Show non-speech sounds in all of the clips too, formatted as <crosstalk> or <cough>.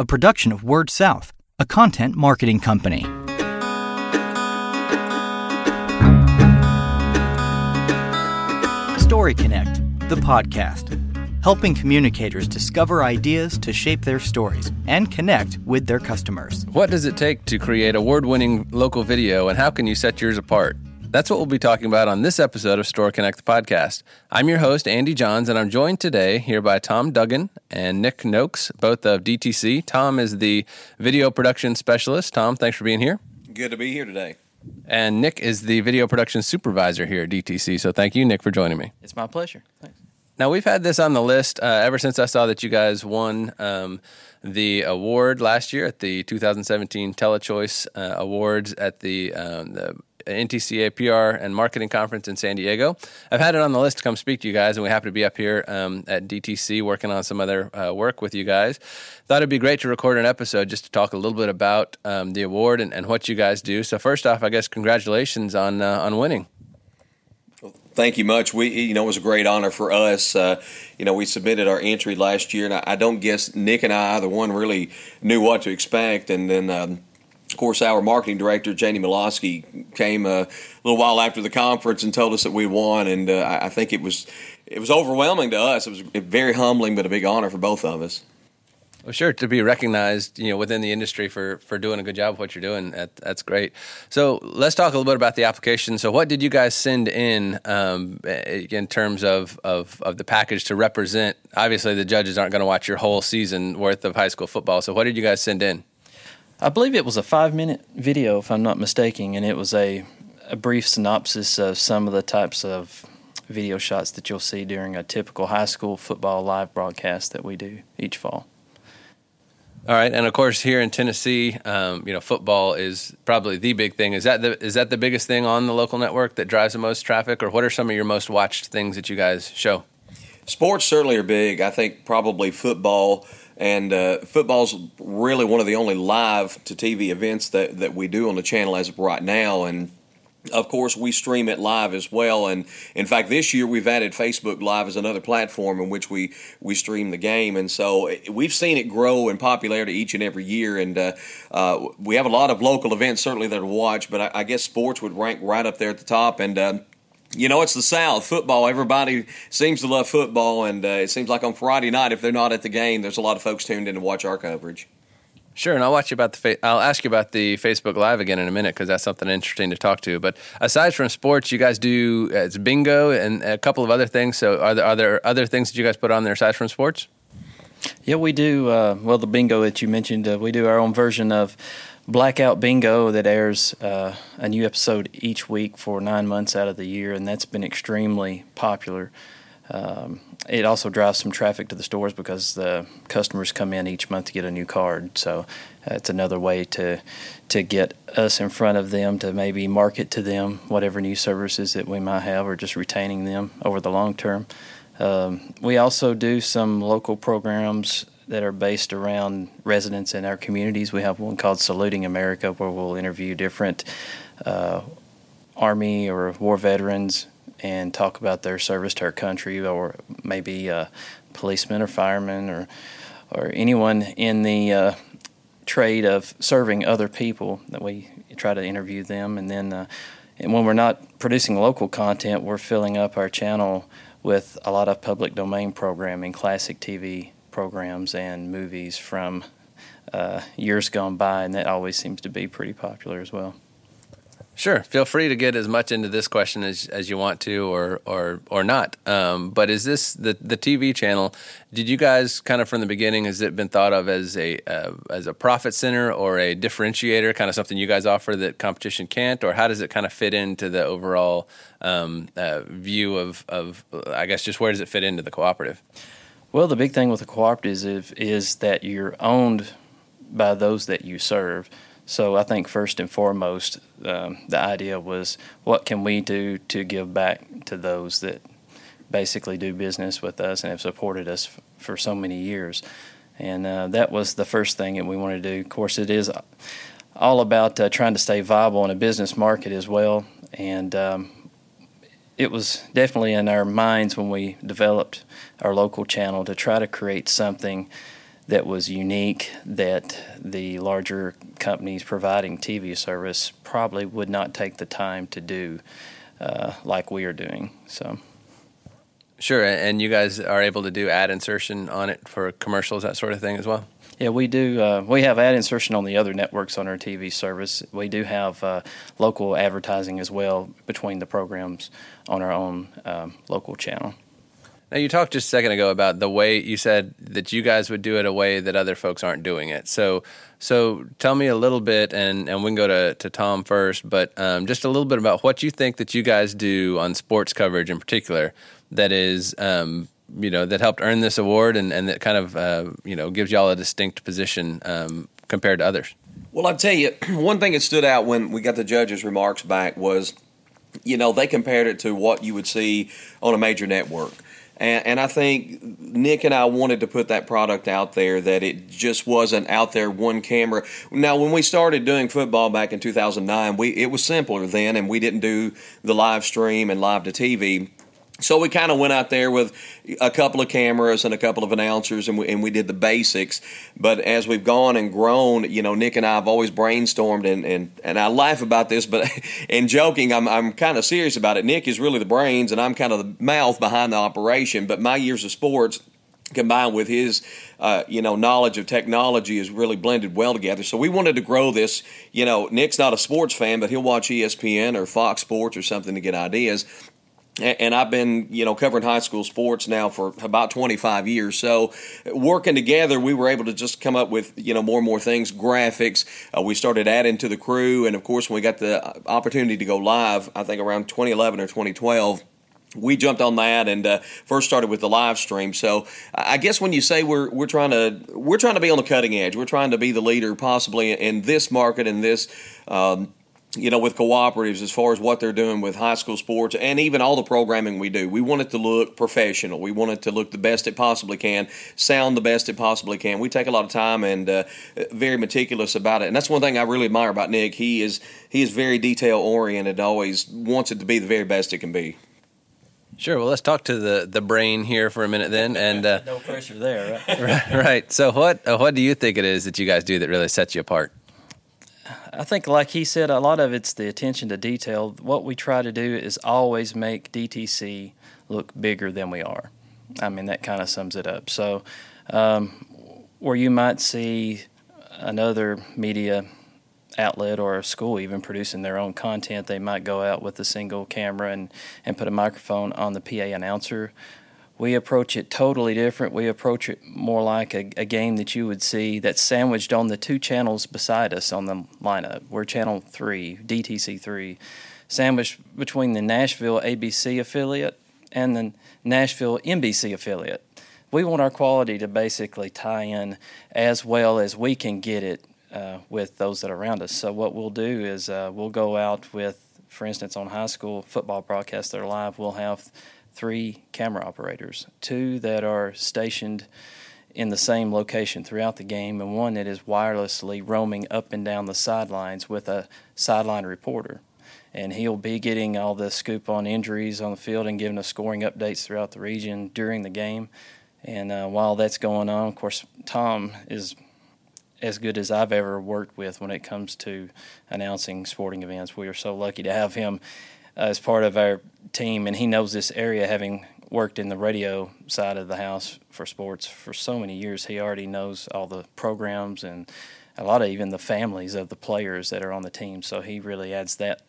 a production of Word South, a content marketing company. Story Connect, the podcast, helping communicators discover ideas to shape their stories and connect with their customers. What does it take to create award winning local video, and how can you set yours apart? That's what we'll be talking about on this episode of Story Connect the podcast. I'm your host, Andy Johns, and I'm joined today here by Tom Duggan and Nick Noakes, both of DTC. Tom is the video production specialist. Tom, thanks for being here. Good to be here today. And Nick is the video production supervisor here at DTC. So thank you, Nick, for joining me. It's my pleasure. Thanks. Now, we've had this on the list uh, ever since I saw that you guys won um, the award last year at the 2017 Telechoice uh, Awards at the, um, the NTCA PR and Marketing Conference in San Diego. I've had it on the list to come speak to you guys, and we happen to be up here um, at DTC working on some other uh, work with you guys. Thought it'd be great to record an episode just to talk a little bit about um, the award and, and, what you guys do. So first off, I guess congratulations on uh, on winning. thank you much. We, you know, it was a great honor for us. Uh, you know, we submitted our entry last year, and I, I, don't guess Nick and I either one really knew what to expect, and then. Um, of course, our marketing director, Janie Milosky, came a little while after the conference and told us that we won, and uh, I think it was it was overwhelming to us. It was very humbling, but a big honor for both of us. Well, sure, to be recognized, you know, within the industry for for doing a good job of what you're doing, that, that's great. So let's talk a little bit about the application. So, what did you guys send in um, in terms of, of of the package to represent? Obviously, the judges aren't going to watch your whole season worth of high school football. So, what did you guys send in? I believe it was a five minute video, if I'm not mistaken, and it was a, a brief synopsis of some of the types of video shots that you'll see during a typical high school football live broadcast that we do each fall. All right, and of course, here in Tennessee, um, you know, football is probably the big thing. Is that the is that the biggest thing on the local network that drives the most traffic, or what are some of your most watched things that you guys show? Sports certainly are big. I think probably football and uh, football's really one of the only live to TV events that, that we do on the channel as of right now. And of course, we stream it live as well. And in fact, this year we've added Facebook Live as another platform in which we, we stream the game. And so eh, we've seen it grow in popularity each and every year. And uh, uh, we have a lot of local events certainly that to watch, but I, I, guess sports would rank right up there at the top. And uh, you know, it's the South. Football, everybody seems to love football, and uh, it seems like on Friday night, if they're not at the game, there's a lot of folks tuned in to watch our coverage. Sure, and I'll watch you about the. Fa- I'll ask you about the Facebook Live again in a minute because that's something interesting to talk to. But aside from sports, you guys do uh, it's bingo and a couple of other things. So, are there are there other things that you guys put on there aside from sports? Yeah, we do. Uh, well, the bingo that you mentioned, uh, we do our own version of Blackout Bingo that airs uh, a new episode each week for nine months out of the year, and that's been extremely popular. Um, it also drives some traffic to the stores because the customers come in each month to get a new card. So uh, it's another way to to get us in front of them to maybe market to them whatever new services that we might have, or just retaining them over the long term. Um, we also do some local programs that are based around residents in our communities. We have one called Saluting America, where we'll interview different uh, Army or war veterans and talk about their service to our country, or maybe a policemen or firemen or or anyone in the uh, trade of serving other people. That we try to interview them, and then uh, and when we're not producing local content, we're filling up our channel with a lot of public domain programming, classic TV programs and movies from uh, years gone by, and that always seems to be pretty popular as well. Sure. Feel free to get as much into this question as, as you want to, or or or not. Um, but is this the the TV channel? Did you guys kind of from the beginning? Has it been thought of as a uh, as a profit center or a differentiator? Kind of something you guys offer that competition can't, or how does it kind of fit into the overall um, uh, view of of? I guess just where does it fit into the cooperative? Well, the big thing with a cooperative is that you're owned by those that you serve. So I think first and foremost, um, the idea was what can we do to give back to those that basically do business with us and have supported us f- for so many years. And uh, that was the first thing that we wanted to do. Of course, it is all about uh, trying to stay viable in a business market as well. And um, it was definitely in our minds when we developed our local channel to try to create something that was unique that the larger companies providing TV service probably would not take the time to do uh, like we are doing. So. Sure, and you guys are able to do ad insertion on it for commercials, that sort of thing as well. Yeah, we do. Uh, we have ad insertion on the other networks on our TV service. We do have uh, local advertising as well between the programs on our own um, local channel. Now, you talked just a second ago about the way you said that you guys would do it a way that other folks aren't doing it. So, so tell me a little bit, and, and we can go to, to Tom first, but um, just a little bit about what you think that you guys do on sports coverage in particular that is um, you know that helped earn this award and, and that kind of uh, you know gives y'all a distinct position um, compared to others? Well, I'll tell you <clears throat> one thing that stood out when we got the judges' remarks back was, you know, they compared it to what you would see on a major network. And, and, I think Nick and I wanted to put that product out there that it just wasn't out there one camera. Now, when we started doing football back in 2009, we it was simpler then, and we didn't do the live stream and live to TV. So we kind of went out there with a couple of cameras and a couple of announcers, and we, and we did the basics. But as we've gone and grown, you know, Nick and I have always brainstormed, and, and, and I laugh about this, but <laughs> in joking, I'm, I'm kind of serious about it. Nick is really the brains, and I'm kind of the mouth behind the operation. But my years of sports combined with his uh, you know knowledge of technology is really blended well together so we wanted to grow this you know nick's not a sports fan but he'll watch espn or fox sports or something to get ideas and I've been, you know, covering high school sports now for about 25 years. So, working together, we were able to just come up with, you know, more and more things, graphics. Uh, we started adding to the crew, and of course, when we got the opportunity to go live, I think around 2011 or 2012 we jumped on that and uh, first started with the live stream. So I guess when you say we're we're trying to we're trying to be on the cutting edge, we're trying to be the leader possibly in this market in this um, you know, with cooperatives as far as what they're doing with high school sports and even all the programming we do. We want it to look professional. We want it to look the best it possibly can, sound the best it possibly can. We take a lot of time and uh, very meticulous about it. And that's one thing I really admire about Nick. He is he is very detail oriented. Always wants it to be the very best it can be. Sure. Well, let's talk to the, the brain here for a minute then. And uh, <laughs> no pressure there, right? right? <laughs> right. So, what uh, what do you think it is that you guys do that really sets you apart? I think, like he said, a lot of it's the attention to detail. What we try to do is always make DTC look bigger than we are. I mean, that kind of sums it up. So, um, where you might see another media outlet or a school even producing their own content, they might go out with a single camera and, and put a microphone on the PA announcer we approach it totally different. We approach it more like a, a, game that you would see that's sandwiched on the two channels beside us on the lineup. We're channel three, DTC three, sandwiched between the Nashville ABC affiliate and the Nashville NBC affiliate. We want our quality to basically tie in as well as we can get it uh, with those that are around us. So what we'll do is uh, we'll go out with, for instance, on high school football broadcasts that are live, we'll have three camera operators, two that are stationed in the same location throughout the game, and one that is wirelessly roaming up and down the sidelines with a sideline reporter. And he'll be getting all the scoop on injuries on the field and giving us scoring updates throughout the region during the game. And uh, while that's going on, of course, Tom is as good as I've ever worked with when it comes to announcing sporting events. We are so lucky to have him as part of our team, and he knows this area, having worked in the radio side of the house for sports for so many years. He already knows all the programs and a lot of even the families of the players that are on the team. So he really adds that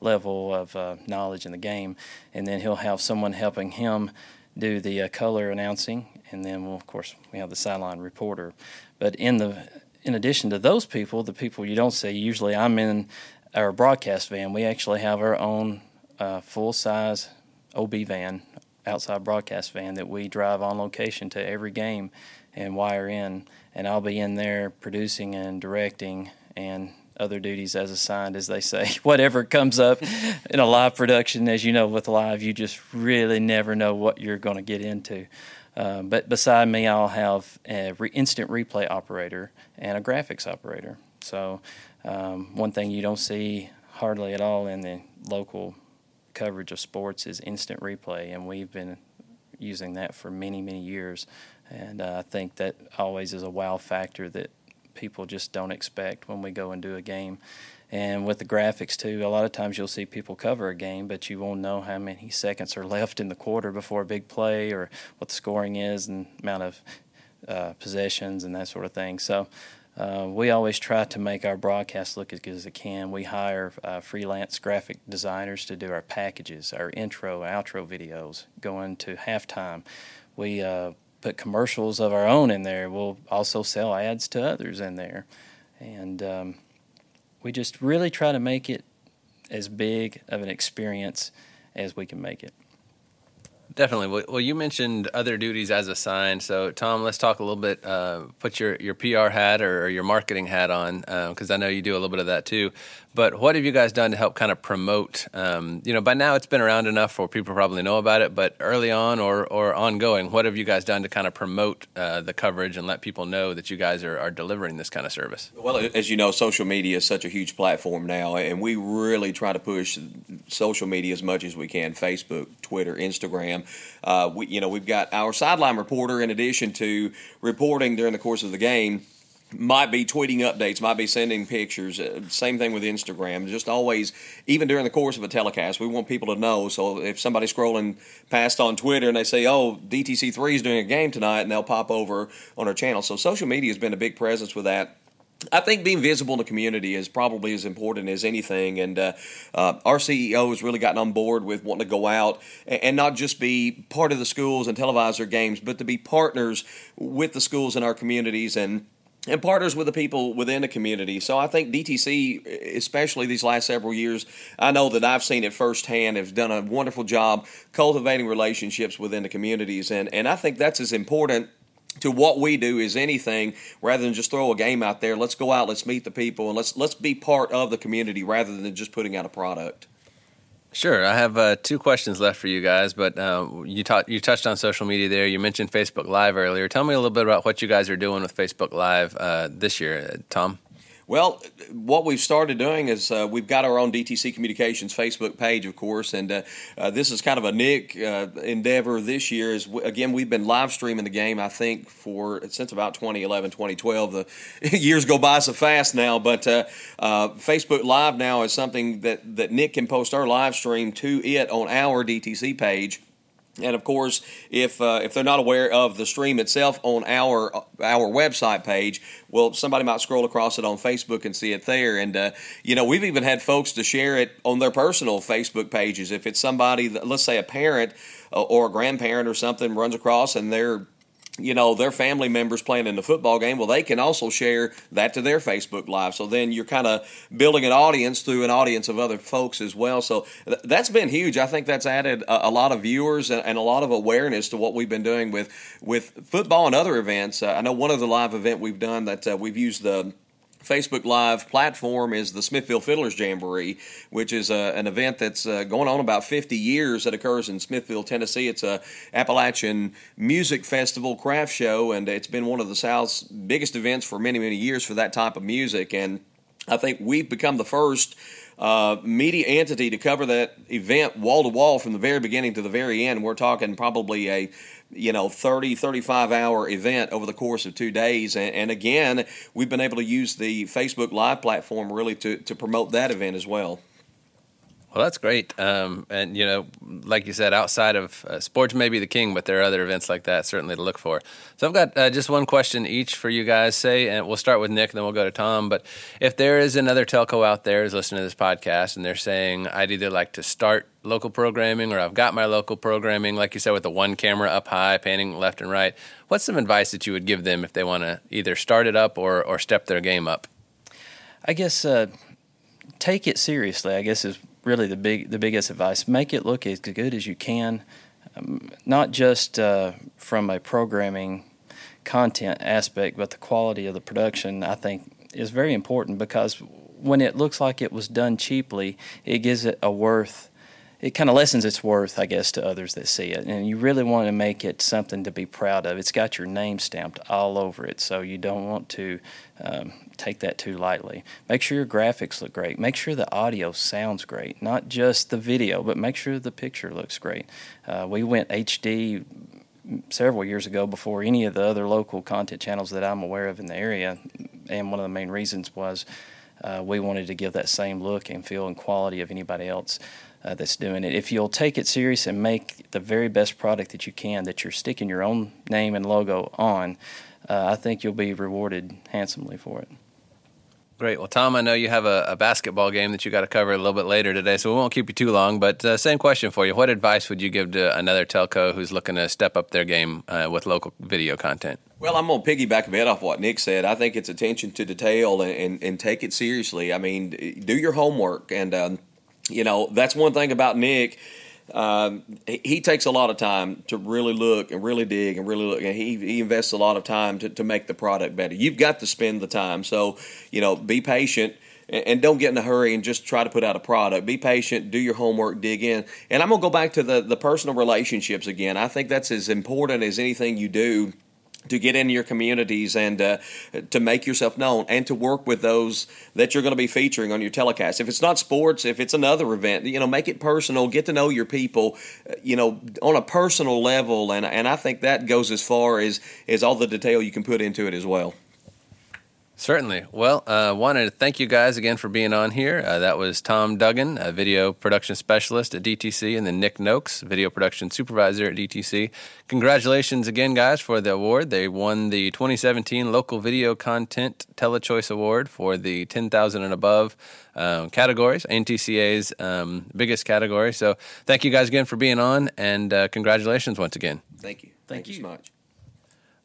level of uh, knowledge in the game, and then he'll have someone helping him do the uh, color announcing, and then of course we have the sideline reporter. But in the in addition to those people, the people you don't see, usually I'm in our broadcast van. We actually have our own uh, full size OB van, outside broadcast van that we drive on location to every game and wire in. And I'll be in there producing and directing and other duties as assigned, as they say. <laughs> Whatever comes up in a live production, as you know, with live, you just really never know what you're going to get into. Uh, but beside me, I'll have an re- instant replay operator and a graphics operator. So, um, one thing you don't see hardly at all in the local coverage of sports is instant replay, and we've been using that for many, many years and uh, I think that always is a wow factor that people just don't expect when we go and do a game. And with the graphics too, a lot of times you'll see people cover a game, but you won't know how many seconds are <laughs> left in the quarter before a big play or what the scoring is and amount of uh, possessions and that sort of thing. So uh, we always try to make our broadcast look as good as it can. We hire uh, freelance graphic designers to do our packages, our intro, outro videos, going to halftime. We uh, put commercials of our own in there. We'll also sell ads to others in there. And um, we just really try to make it as big of an experience as we can make it. Definitely. Well, you mentioned other duties as assigned. So, Tom, let's talk a little bit. Uh, put your, your PR hat or, your marketing hat on, because uh, I know you do a little bit of that too. But what have you guys done to help kind of promote? Um, you know, by now it's been around enough for people probably know about it. But early on or, or ongoing, what have you guys done to kind of promote uh, the coverage and let people know that you guys are, are delivering this kind of service? Well, as you know, social media is such a huge platform now, and we really try to push social media as much as we can: Facebook, Twitter, Instagram. Uh, we, you know, we've got our sideline reporter in addition to reporting during the course of the game might be tweeting updates, might be sending pictures. Uh, same thing with Instagram. Just always, even during the course of a telecast, we want people to know. So if somebody's scrolling past on Twitter and they say, "Oh, DTC three is doing a game tonight," and they'll pop over on our channel. So social media has been a big presence with that. I think being visible in the community is probably as important as anything. And uh, uh, our CEO has really gotten on board with wanting to go out and, and, not just be part of the schools and televise their games, but to be partners with the schools in our communities and and partners with the people within the community. So I think DTC, especially these last several years, I know that I've seen it firsthand, have done a wonderful job cultivating relationships within the communities. And, and I think that's as important to what we do is anything rather than just throw a game out there. Let's go out, let's meet the people, and let's let's be part of the community rather than just putting out a product. Sure, I have uh, two questions left for you guys, but uh, you taught you touched on social media there. You mentioned Facebook Live earlier. Tell me a little bit about what you guys are doing with Facebook Live uh, this year, Tom. Well, what we've started doing is uh, we've got our own DTC Communications Facebook page, of course, and uh, uh, this is kind of a Nick uh, endeavor this year. Is again we've been live streaming the game, I think, for since about 2011, 2012. The <laughs> years go by so fast now, but uh, uh, Facebook Live now is something that that Nick can post our live stream to it on our DTC page and of course, if uh, if they're not aware of the stream itself on our our website page, well, somebody might scroll across it on Facebook and see it there. And uh, you know, we've even had folks to share it on their personal Facebook pages. If it's somebody, that, let's say a parent uh, or a grandparent or something, runs across and they're you know their family members playing in the football game well they can also share that to their facebook live. So then you're kind of building an audience through an audience of other folks as well. So th- that's been huge. I think that's added a, a lot of viewers and, and, a lot of awareness to what we've been doing with with football and other events. Uh, i know one of the live event we've done that uh, we've used the Facebook Live platform is the Smithville Fiddlers Jamboree, which is uh, an event that's uh, going on about 50 years that occurs in Smithville, Tennessee. It's a Appalachian music festival craft show, and it's been one of the South's biggest events for many, many years for that type of music. And I think we've become the first uh, media entity to cover that event wall to wall from the very beginning to the very end. We're talking probably a you know 30 35 hour event over the course of two days. And, and, again we've been able to use the facebook live platform really to, to promote that event as well well, that's great. Um, and, you know, like you said, outside of uh, sports may be the king, but there are other events like that certainly to look for. So I've got uh, just one question each for you guys. Say, and we'll start with Nick, and then we'll go to Tom. But if there is another telco out there who's listening to this podcast and they're saying, I'd either like to start local programming or I've got my local programming, like you said, with the one camera up high, panning left and right, what's some advice that you would give them if they want to either start it up or, or step their game up? I guess uh, take it seriously, I guess is really the big the biggest advice. Make it look as good as you can, um, not just uh, from a programming content aspect, but the quality of the production. I think is very important because when it looks like it was done cheaply, it gives it a worth it kind of lessens its worth, I guess, to others that see it. And you really want to make it something to be proud of. It's got your name stamped all over it, so you don't want to um, take that too lightly. Make sure your graphics look great. Make sure the audio sounds great, not just the video, but make sure the picture looks great. Uh, we went HD several years ago before any of the other local content channels that I'm aware of in the area. And one of the main reasons was uh, we wanted to give that same look and feel and quality of anybody else uh, that's doing it. If you'll take it serious and make the very best product that you can, that you're sticking your own name and logo on, uh, I think you'll be rewarded handsomely for it. Great. Well, Tom, I know you have a, a basketball game that you got to cover a little bit later today, so we won't keep you too long. But uh, same question for you: What advice would you give to another telco who's looking to step up their game uh, with local video content? Well, I'm going to piggyback a bit off what Nick said. I think it's attention to detail and, and, and take it seriously. I mean, do your homework, and um, you know that's one thing about Nick um, he takes a lot of time to really look and really dig and really look, and he, he invests a lot of time to, to make the product better. You've got to spend the time. So, you know, be patient and don't get in a hurry and just try to put out a product. Be patient, do your homework, dig in. And I'm going to go back to the, the personal relationships again. I think that's as important as anything you do to get in your communities and uh, to make yourself known and to work with those that you're going to be featuring on your telecast. If it's not sports, if it's another event, you know, make it personal, get to know your people, uh, you know, on a personal level. And, and I think that goes as far as, as all the detail you can put into it as well. Certainly. Well, I uh, wanted to thank you guys again for being on here. Uh, that was Tom Duggan, a video production specialist at DTC, and then Nick Noakes, video production supervisor at DTC. Congratulations again, guys, for the award. They won the 2017 Local Video Content Telechoice Award for the 10,000 and above um, categories, NTCA's um, biggest category. So thank you guys again for being on, and uh, congratulations once again. Thank you. Thank, thank you so much.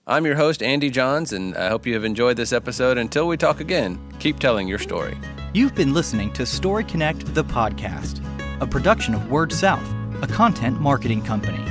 I'm your host, Andy Johns, and I hope you have enjoyed this episode. Until we talk again, keep telling your story. You've been listening to Story Connect, the podcast, a production of Word South, a content marketing company.